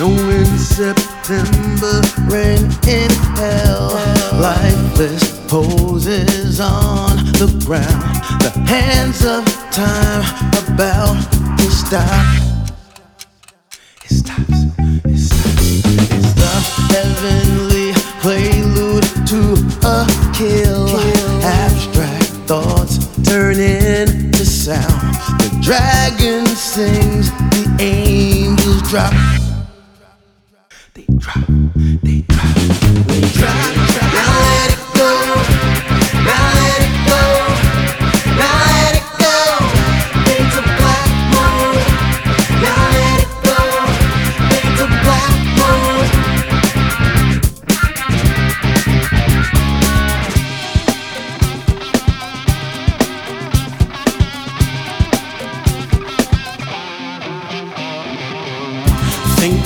Snowing September, rain in hell. Lifeless poses on the ground. The hands of time about to stop. It stops. It stops. It's the heavenly prelude to a kill. kill. Abstract thoughts turn into sound. The dragon sings. The angels drop.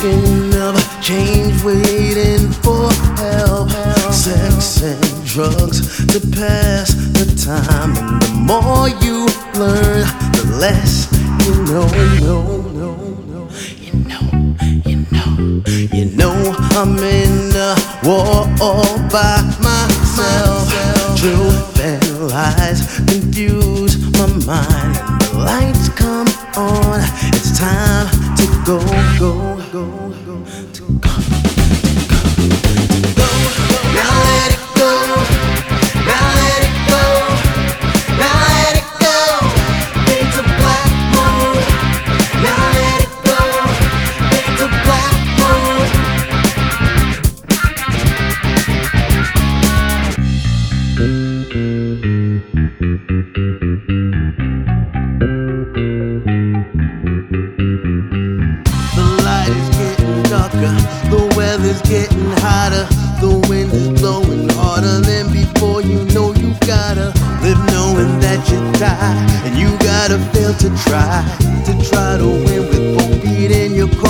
Thinking of change, waiting for help. Sex and drugs to pass the time. And the more you learn, the less you know. know, know, know. You know, you know, you know I'm in a war all by myself. Truth and lies confuse my mind. Lights come on. It's time to go, go, go, go, to go. Now let it go. Now let it go. Now let it go. Black. Now let it go. Black moon. The mm. Weather's getting hotter, the wind is blowing harder than before. You know you gotta live knowing that you die, and you gotta fail to try to try to win with both feet, calling out